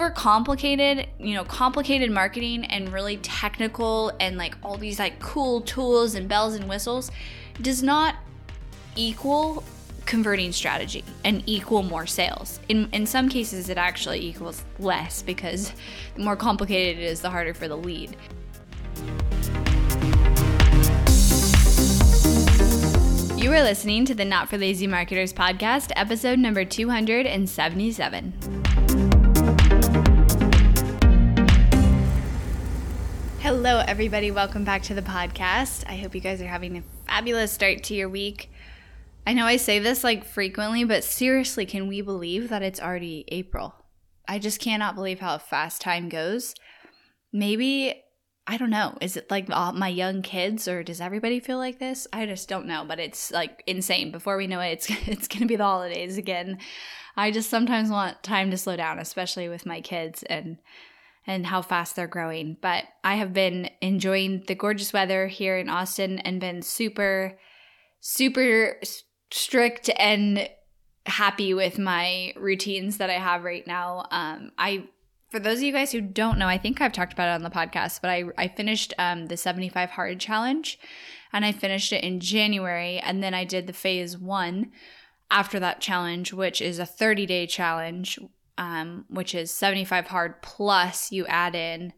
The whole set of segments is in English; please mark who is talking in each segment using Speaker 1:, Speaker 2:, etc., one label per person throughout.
Speaker 1: overcomplicated, you know, complicated marketing and really technical and like all these like cool tools and bells and whistles does not equal converting strategy and equal more sales. In in some cases it actually equals less because the more complicated it is, the harder for the lead. You are listening to the Not for Lazy Marketers podcast, episode number 277. Hello, everybody. Welcome back to the podcast. I hope you guys are having a fabulous start to your week. I know I say this like frequently, but seriously, can we believe that it's already April? I just cannot believe how fast time goes. Maybe, I don't know, is it like all my young kids or does everybody feel like this? I just don't know, but it's like insane. Before we know it, it's, it's going to be the holidays again. I just sometimes want time to slow down, especially with my kids and and how fast they're growing. But I have been enjoying the gorgeous weather here in Austin and been super super strict and happy with my routines that I have right now. Um, I for those of you guys who don't know, I think I've talked about it on the podcast, but I, I finished um, the 75 hard challenge and I finished it in January. And then I did the phase one after that challenge, which is a 30 day challenge, um, which is 75 hard plus you add in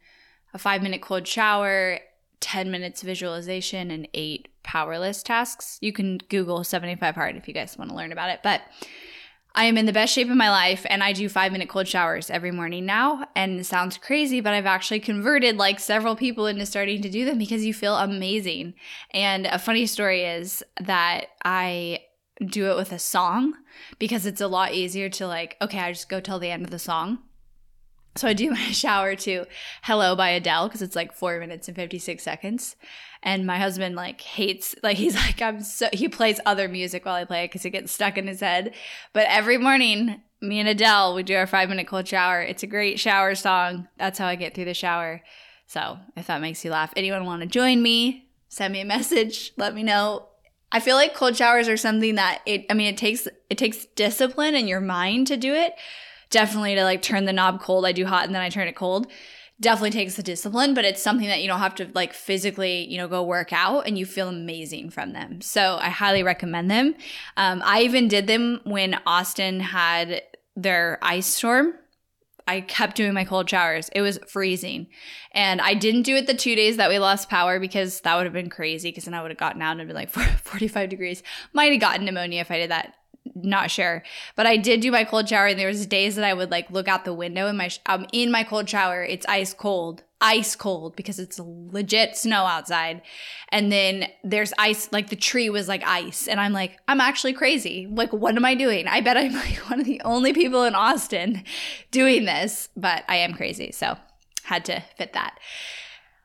Speaker 1: a five minute cold shower 10 minutes visualization and eight power list tasks. You can Google 75 hard if you guys want to learn about it. But I am in the best shape of my life and I do five minute cold showers every morning now. And it sounds crazy, but I've actually converted like several people into starting to do them because you feel amazing. And a funny story is that I do it with a song because it's a lot easier to like, okay, I just go till the end of the song so I do my shower to Hello by Adele because it's like four minutes and 56 seconds. And my husband like hates, like he's like, I'm so, he plays other music while I play it because it gets stuck in his head. But every morning, me and Adele, we do our five minute cold shower. It's a great shower song. That's how I get through the shower. So if that makes you laugh, anyone want to join me, send me a message, let me know. I feel like cold showers are something that it, I mean, it takes, it takes discipline in your mind to do it definitely to like turn the knob cold. I do hot and then I turn it cold. Definitely takes the discipline, but it's something that you don't have to like physically, you know, go work out and you feel amazing from them. So I highly recommend them. Um, I even did them when Austin had their ice storm. I kept doing my cold showers. It was freezing. And I didn't do it the two days that we lost power because that would have been crazy because then I would have gotten out and been like 45 degrees. Might have gotten pneumonia if I did that not sure but i did do my cold shower and there was days that i would like look out the window in my um in my cold shower it's ice cold ice cold because it's legit snow outside and then there's ice like the tree was like ice and i'm like i'm actually crazy like what am i doing i bet i'm like one of the only people in austin doing this but i am crazy so had to fit that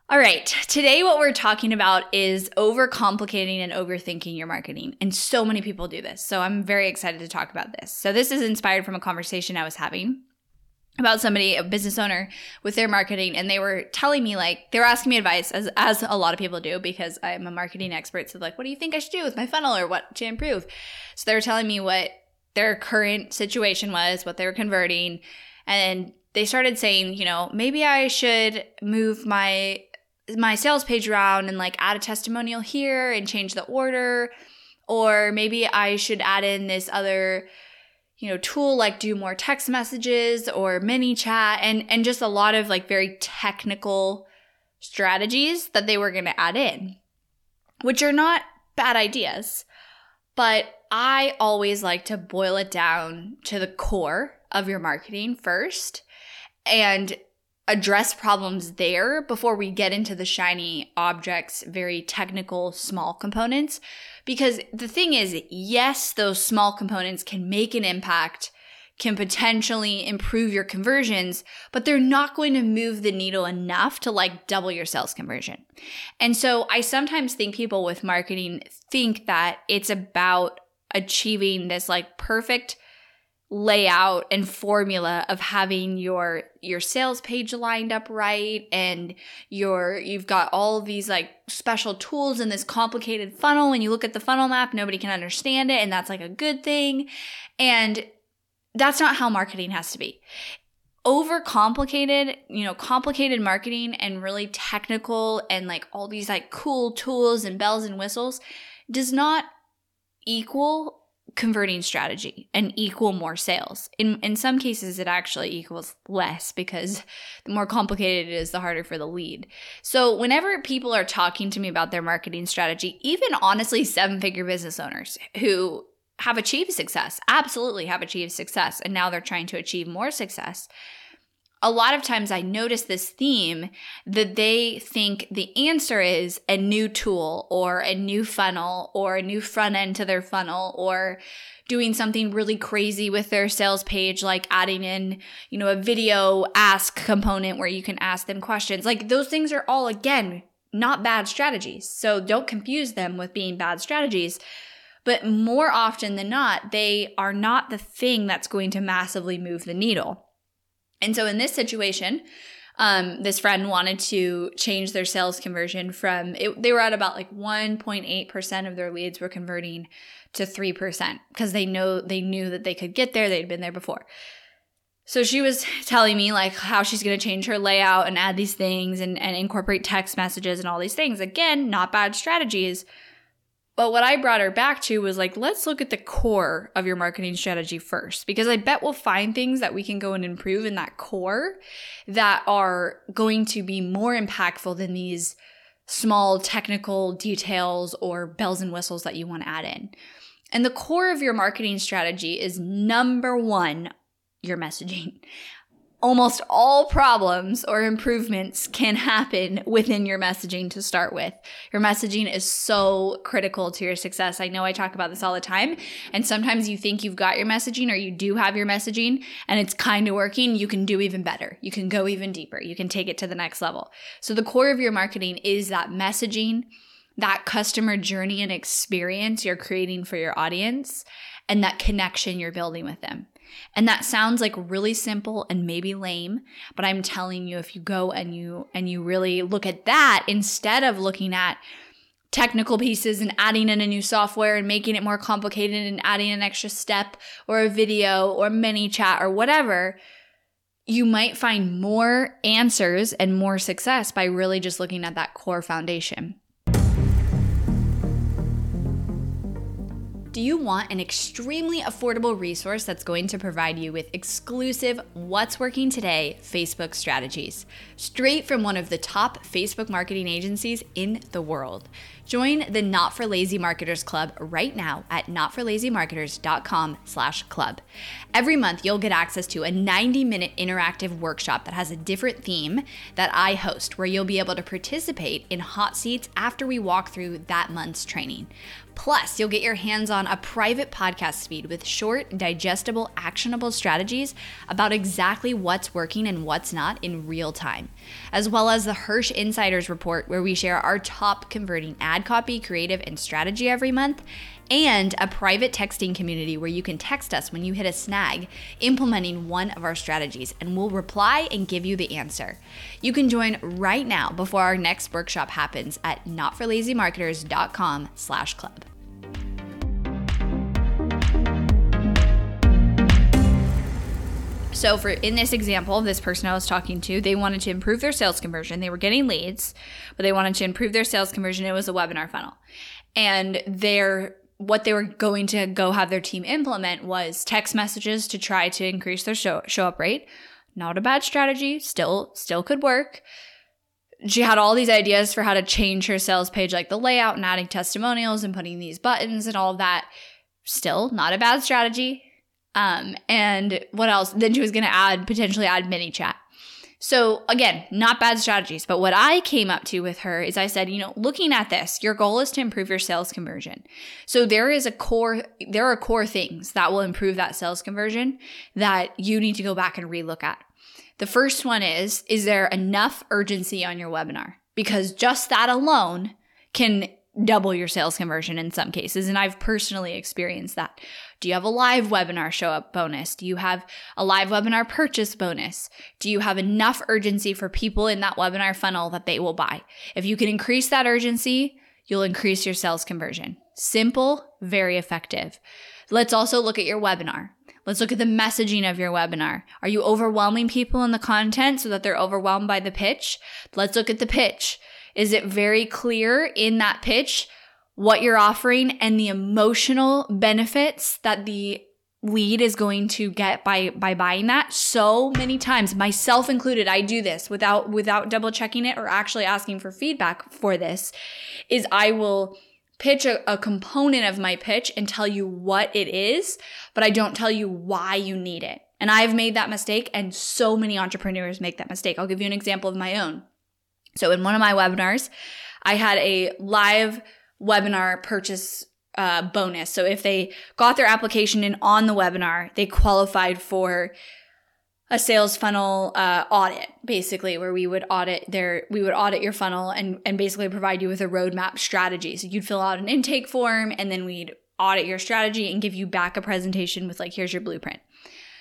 Speaker 1: all right. Today, what we're talking about is overcomplicating and overthinking your marketing. And so many people do this. So I'm very excited to talk about this. So, this is inspired from a conversation I was having about somebody, a business owner, with their marketing. And they were telling me, like, they were asking me advice, as, as a lot of people do, because I'm a marketing expert. So, like, what do you think I should do with my funnel or what to improve? So, they were telling me what their current situation was, what they were converting. And they started saying, you know, maybe I should move my my sales page around and like add a testimonial here and change the order or maybe I should add in this other you know tool like do more text messages or ManyChat and and just a lot of like very technical strategies that they were going to add in which are not bad ideas. But I always like to boil it down to the core of your marketing first. And address problems there before we get into the shiny objects, very technical, small components. Because the thing is, yes, those small components can make an impact, can potentially improve your conversions, but they're not going to move the needle enough to like double your sales conversion. And so I sometimes think people with marketing think that it's about achieving this like perfect layout and formula of having your your sales page lined up right and your you've got all these like special tools in this complicated funnel when you look at the funnel map nobody can understand it and that's like a good thing. And that's not how marketing has to be. Overcomplicated, you know, complicated marketing and really technical and like all these like cool tools and bells and whistles does not equal converting strategy and equal more sales. In in some cases it actually equals less because the more complicated it is the harder for the lead. So whenever people are talking to me about their marketing strategy, even honestly seven-figure business owners who have achieved success, absolutely have achieved success and now they're trying to achieve more success a lot of times I notice this theme that they think the answer is a new tool or a new funnel or a new front end to their funnel or doing something really crazy with their sales page like adding in, you know, a video ask component where you can ask them questions. Like those things are all again not bad strategies. So don't confuse them with being bad strategies. But more often than not, they are not the thing that's going to massively move the needle. And so in this situation, um, this friend wanted to change their sales conversion from it, they were at about like 1.8% of their leads were converting to 3% because they know they knew that they could get there they'd been there before. So she was telling me like how she's going to change her layout and add these things and, and incorporate text messages and all these things. Again not bad strategies but what I brought her back to was like, let's look at the core of your marketing strategy first, because I bet we'll find things that we can go and improve in that core that are going to be more impactful than these small technical details or bells and whistles that you want to add in. And the core of your marketing strategy is number one, your messaging almost all problems or improvements can happen within your messaging to start with. Your messaging is so critical to your success. I know I talk about this all the time. And sometimes you think you've got your messaging or you do have your messaging and it's kind of working. You can do even better. You can go even deeper. You can take it to the next level. So the core of your marketing is that messaging, that customer journey and experience you're creating for your audience and that connection you're building with them. And that sounds like really simple and maybe lame, but I'm telling you if you go and you and you really look at that instead of looking at technical pieces and adding in a new software and making it more complicated and adding an extra step or a video or mini ManyChat or whatever, you might find more answers and more success by really just looking at that core foundation. Do you want an extremely affordable resource that's going to provide you with exclusive What's Working Today Facebook strategies, straight from one of the top Facebook marketing agencies in the world? Join the Not for Lazy Marketers Club right now at notforlazymarketers.com slash club. Every month, you'll get access to a 90-minute interactive workshop that has a different theme that I host, where you'll be able to participate in hot seats after we walk through that month's training. Plus, you'll get your hands on a private podcast feed with short, digestible, actionable strategies about exactly what's working and what's not in real time, as well as the Hirsch Insiders Report, where we share our top converting ad copy, creative, and strategy every month and a private texting community where you can text us when you hit a snag implementing one of our strategies and we'll reply and give you the answer. You can join right now before our next workshop happens at notforlazymarketers.com slash club. So for in this example, this person I was talking to, they wanted to improve their sales conversion. They were getting leads, but they wanted to improve their sales conversion. It was a webinar funnel. And their what they were going to go have their team implement was text messages to try to increase their show, show up rate. Not a bad strategy, still still could work. She had all these ideas for how to change her sales page like the layout and adding testimonials and putting these buttons and all that. Still not a bad strategy. Um, and what else? Then she was going to add potentially add ManyChat. So again, not bad strategies, but what I came up to with her is I said, you know, looking at this, your goal is to improve your sales conversion. So there is a core there are core things that will improve that sales conversion that you need to go back and relook at. The first one is is there enough urgency on your webinar? Because just that alone can double your sales conversion in some cases. And I've personally experienced that. Do you have a live webinar show up bonus? Do you have a live webinar purchase bonus? Do you have enough urgency for people in that webinar funnel that they will buy? If you can increase that urgency, you'll increase your sales conversion. Simple, very effective. Let's also look at your webinar. Let's look at the messaging of your webinar. Are you overwhelming people in the content so that they're overwhelmed by the pitch? Let's look at the pitch. Is it very clear in that pitch what you're offering and the emotional benefits that the lead is going to get by by buying that? So many times myself included i do this without without double checking it or actually asking for feedback for this is i will pitch a, a, component of my pitch and tell you what it is but i don't tell you why you need it. And i've made that mistake and so many entrepreneurs make that mistake. I'll give you an example of my own so in one of my webinars i had a live webinar purchase uh, bonus. So if they got their application in on the webinar, they qualified for a sales funnel uh, audit, basically, where we would audit their we would audit your funnel and and basically provide you with a roadmap strategy. So you'd fill out an intake form, and then we'd audit your strategy and give you back a presentation with like here's your blueprint.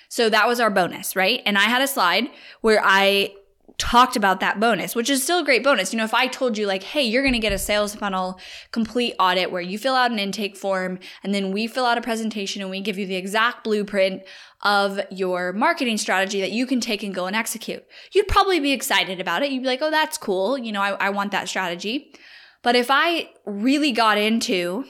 Speaker 1: So that was our bonus, right? And I had a slide where I talked about that bonus, which is still a great bonus. You know, if I told you like, hey, you're going to get a sales funnel complete audit where you fill out an intake form and then we fill out a presentation and we give you the exact blueprint of your marketing strategy that you can take and go and execute. You'd probably be excited about it. You'd be like, oh, that's cool. You know, I, I want that strategy. But if I really got into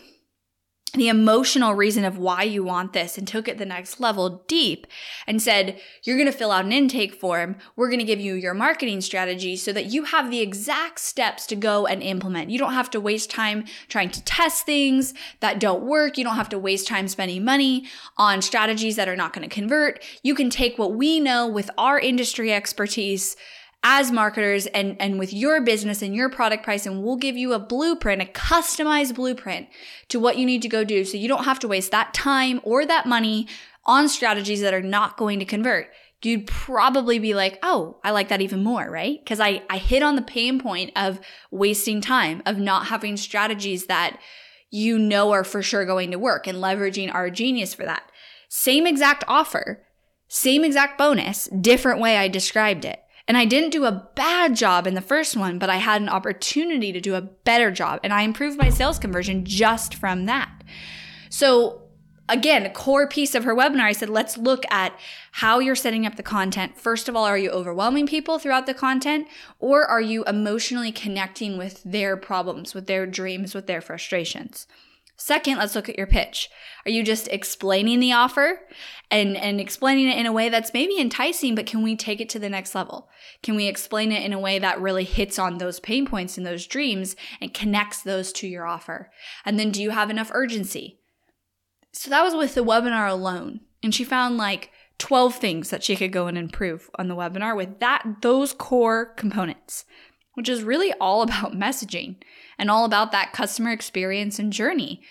Speaker 1: the emotional reason of why you want this and took it the next level deep and said, You're going to fill out an intake form. We're going to give you your marketing strategy so that you have the exact steps to go and implement. You don't have to waste time trying to test things that don't work. You don't have to waste time spending money on strategies that are not going to convert. You can take what we know with our industry expertise as marketers and, and with your business and your product price, and we'll give you a blueprint, a customized blueprint to what you need to go do. So you don't have to waste that time or that money on strategies that are not going to convert. You'd probably be like, oh, I like that even more, right? Because I, I hit on the pain point of wasting time, of not having strategies that you know are for sure going to work and leveraging our genius for that. Same exact offer, same exact bonus, different way I described it. And I didn't do a bad job in the first one, but I had an opportunity to do a better job. And I improved my sales conversion just from that. So, again, a core piece of her webinar, I said, let's look at how you're setting up the content. First of all, are you overwhelming people throughout the content? Or are you emotionally connecting with their problems, with their dreams, with their frustrations? Second, let's look at your pitch. Are you just explaining the offer and, and explaining it in a way that's maybe enticing, but can we take it to the next level? Can we explain it in a way that really hits on those pain points and those dreams and connects those to your offer? And then do you have enough urgency? So that was with the webinar alone. And she found like 12 things that she could go and improve on the webinar with that those core components which is really all about messaging and all about that customer experience and journey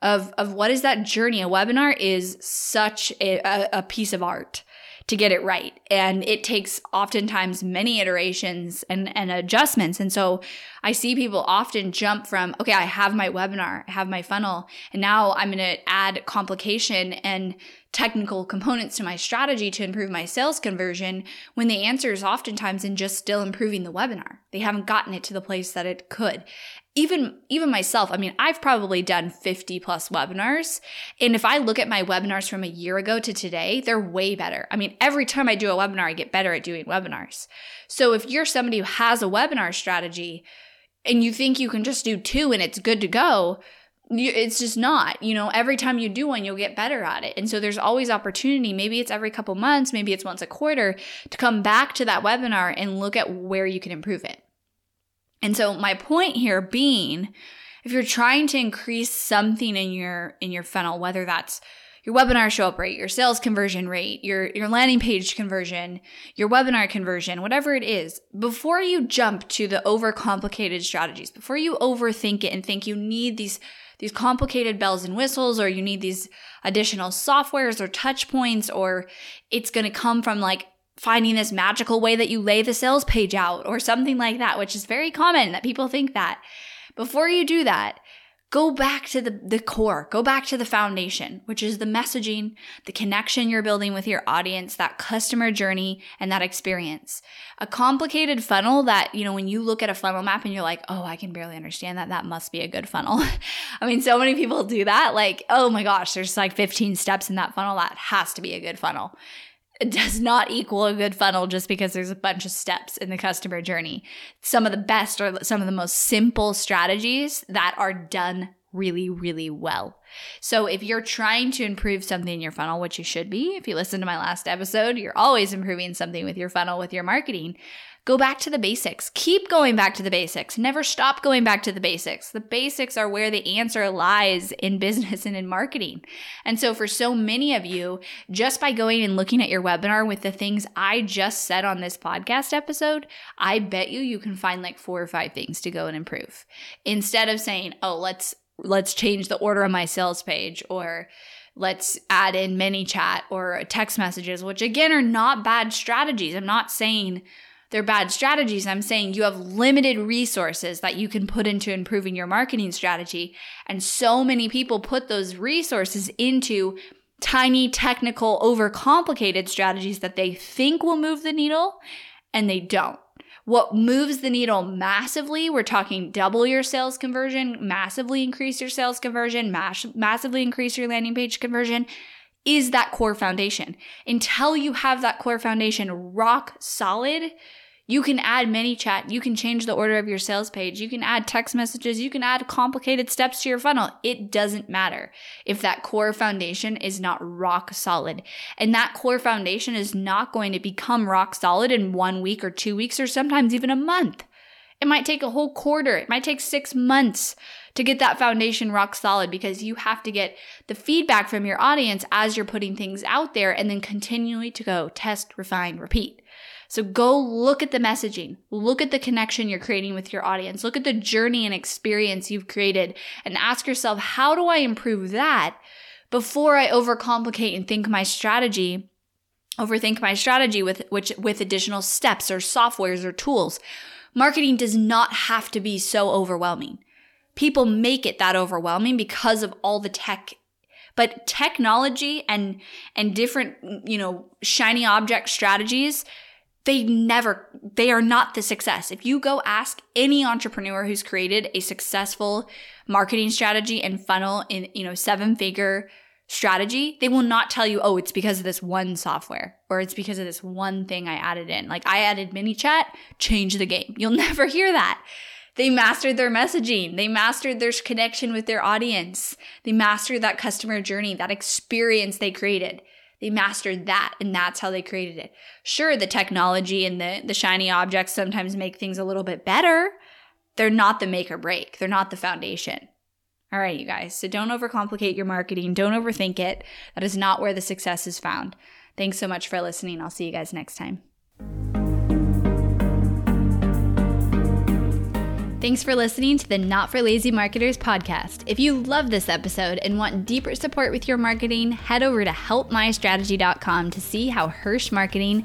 Speaker 1: of, of what is that journey. A webinar is such a, a piece of art to get it right. And it takes oftentimes many iterations and, and adjustments. And so I see people often jump from, okay, I have my webinar, I have my funnel, and now I'm going to add complication and technical components to my strategy to improve my sales conversion when the answer is oftentimes in just still improving the webinar. They haven't gotten it to the place that it could. Even even myself i mean i've probably done 50 plus webinars and if i look at my webinars from a year ago to today they're way better. I mean every time i do a webinar i get better at doing webinars. So if you're somebody who has a webinar strategy and you think you can just do two and it's good to go you, it's just not you know every time you do one you'll get better at it. And so there's always opportunity. Maybe it's every couple months maybe it's once a quarter to come back to that webinar and look at where you can improve it. And so my point here being if you're trying to increase something in your in your funnel, whether that's your webinar show up rate, your sales conversion rate, your your landing page conversion, your webinar conversion, whatever it is, before you jump to the overcomplicated strategies, before you overthink it and think you need these these complicated bells and whistles or you need these additional softwares or touch points or it's going to come from like finding this magical way that you lay the sales page out or something like that, which is very common that people think that. Before you do that, go back to the, the core, go back to the foundation, which is the messaging, the connection you're building with your audience, that customer journey, and that experience. A complicated funnel that, you know, when you look at a funnel map and you're like, oh, I can barely understand that, that must be a good funnel. I mean, so many people do that. Like, oh my gosh, there's like 15 steps in that funnel. That has to be a good funnel does not equal a good funnel just because there's a bunch of steps in the customer journey. Some of the best or some of the most simple strategies that are done really, really well. So if you're trying to improve something in your funnel, which you should be, if you listen to my last episode, you're always improving something with your funnel, with your marketing. Go back to the basics. Keep going back to the basics. Never stop going back to the basics. The basics are where the answer lies in business and in marketing. And so, for so many of you, just by going and looking at your webinar with the things I just said on this podcast episode, I bet you you can find like four or five things to go and improve. Instead of saying, oh, let's let's change the order of my sales page or let's add in mini ManyChat or text messages, which again are not bad strategies. I'm not saying they're bad strategies. I'm saying you have limited resources that you can put into improving your marketing strategy. And so many people put those resources into tiny, technical, overcomplicated strategies that they think will move the needle and they don't. What moves the needle massively, we're talking double your sales conversion, massively increase your sales conversion, mass- massively increase your landing page conversion, is that core foundation. Until you have that core foundation rock solid, you can add ManyChat, you can change the order of your sales page, you can add text messages, you can add complicated steps to your funnel. It doesn't matter if that core foundation is not rock solid. And that core foundation is not going to become rock solid in one week or two weeks or sometimes even a month. It might take a whole quarter, it might take six months to get that foundation rock solid because you have to get the feedback from your audience as you're putting things out there and then continually to go test, refine, repeat. So go look at the messaging, look at the connection you're creating with your audience, look at the journey and experience you've created, and ask yourself, how do I improve that before I overcomplicate and think my strategy? Overthink my strategy with which with additional steps or softwares or tools. Marketing does not have to be so overwhelming. People make it that overwhelming because of all the tech. But technology and and different you know shiny object strategies they never they are not the success. If you go ask any entrepreneur who's created a successful marketing strategy and funnel in you know seven figure strategy they will not tell you oh it's because of this one software or it's because of this one thing i added in like i added ManyChat, change the game you'll never hear that they mastered their messaging. They mastered their connection with their audience. They mastered that customer journey, that experience they created. They mastered that, and that's how they created it. Sure, the technology and the, the shiny objects sometimes make things a little bit better. They're not the make or break, they're not the foundation. All right, you guys. So don't overcomplicate your marketing. Don't overthink it. That is not where the success is found. Thanks so much for listening. I'll see you guys next time. Thanks for listening to the Not for Lazy Marketers podcast. If you love this episode and want deeper support with your marketing, head over to helpmystrategy.com to see how Hirsch Marketing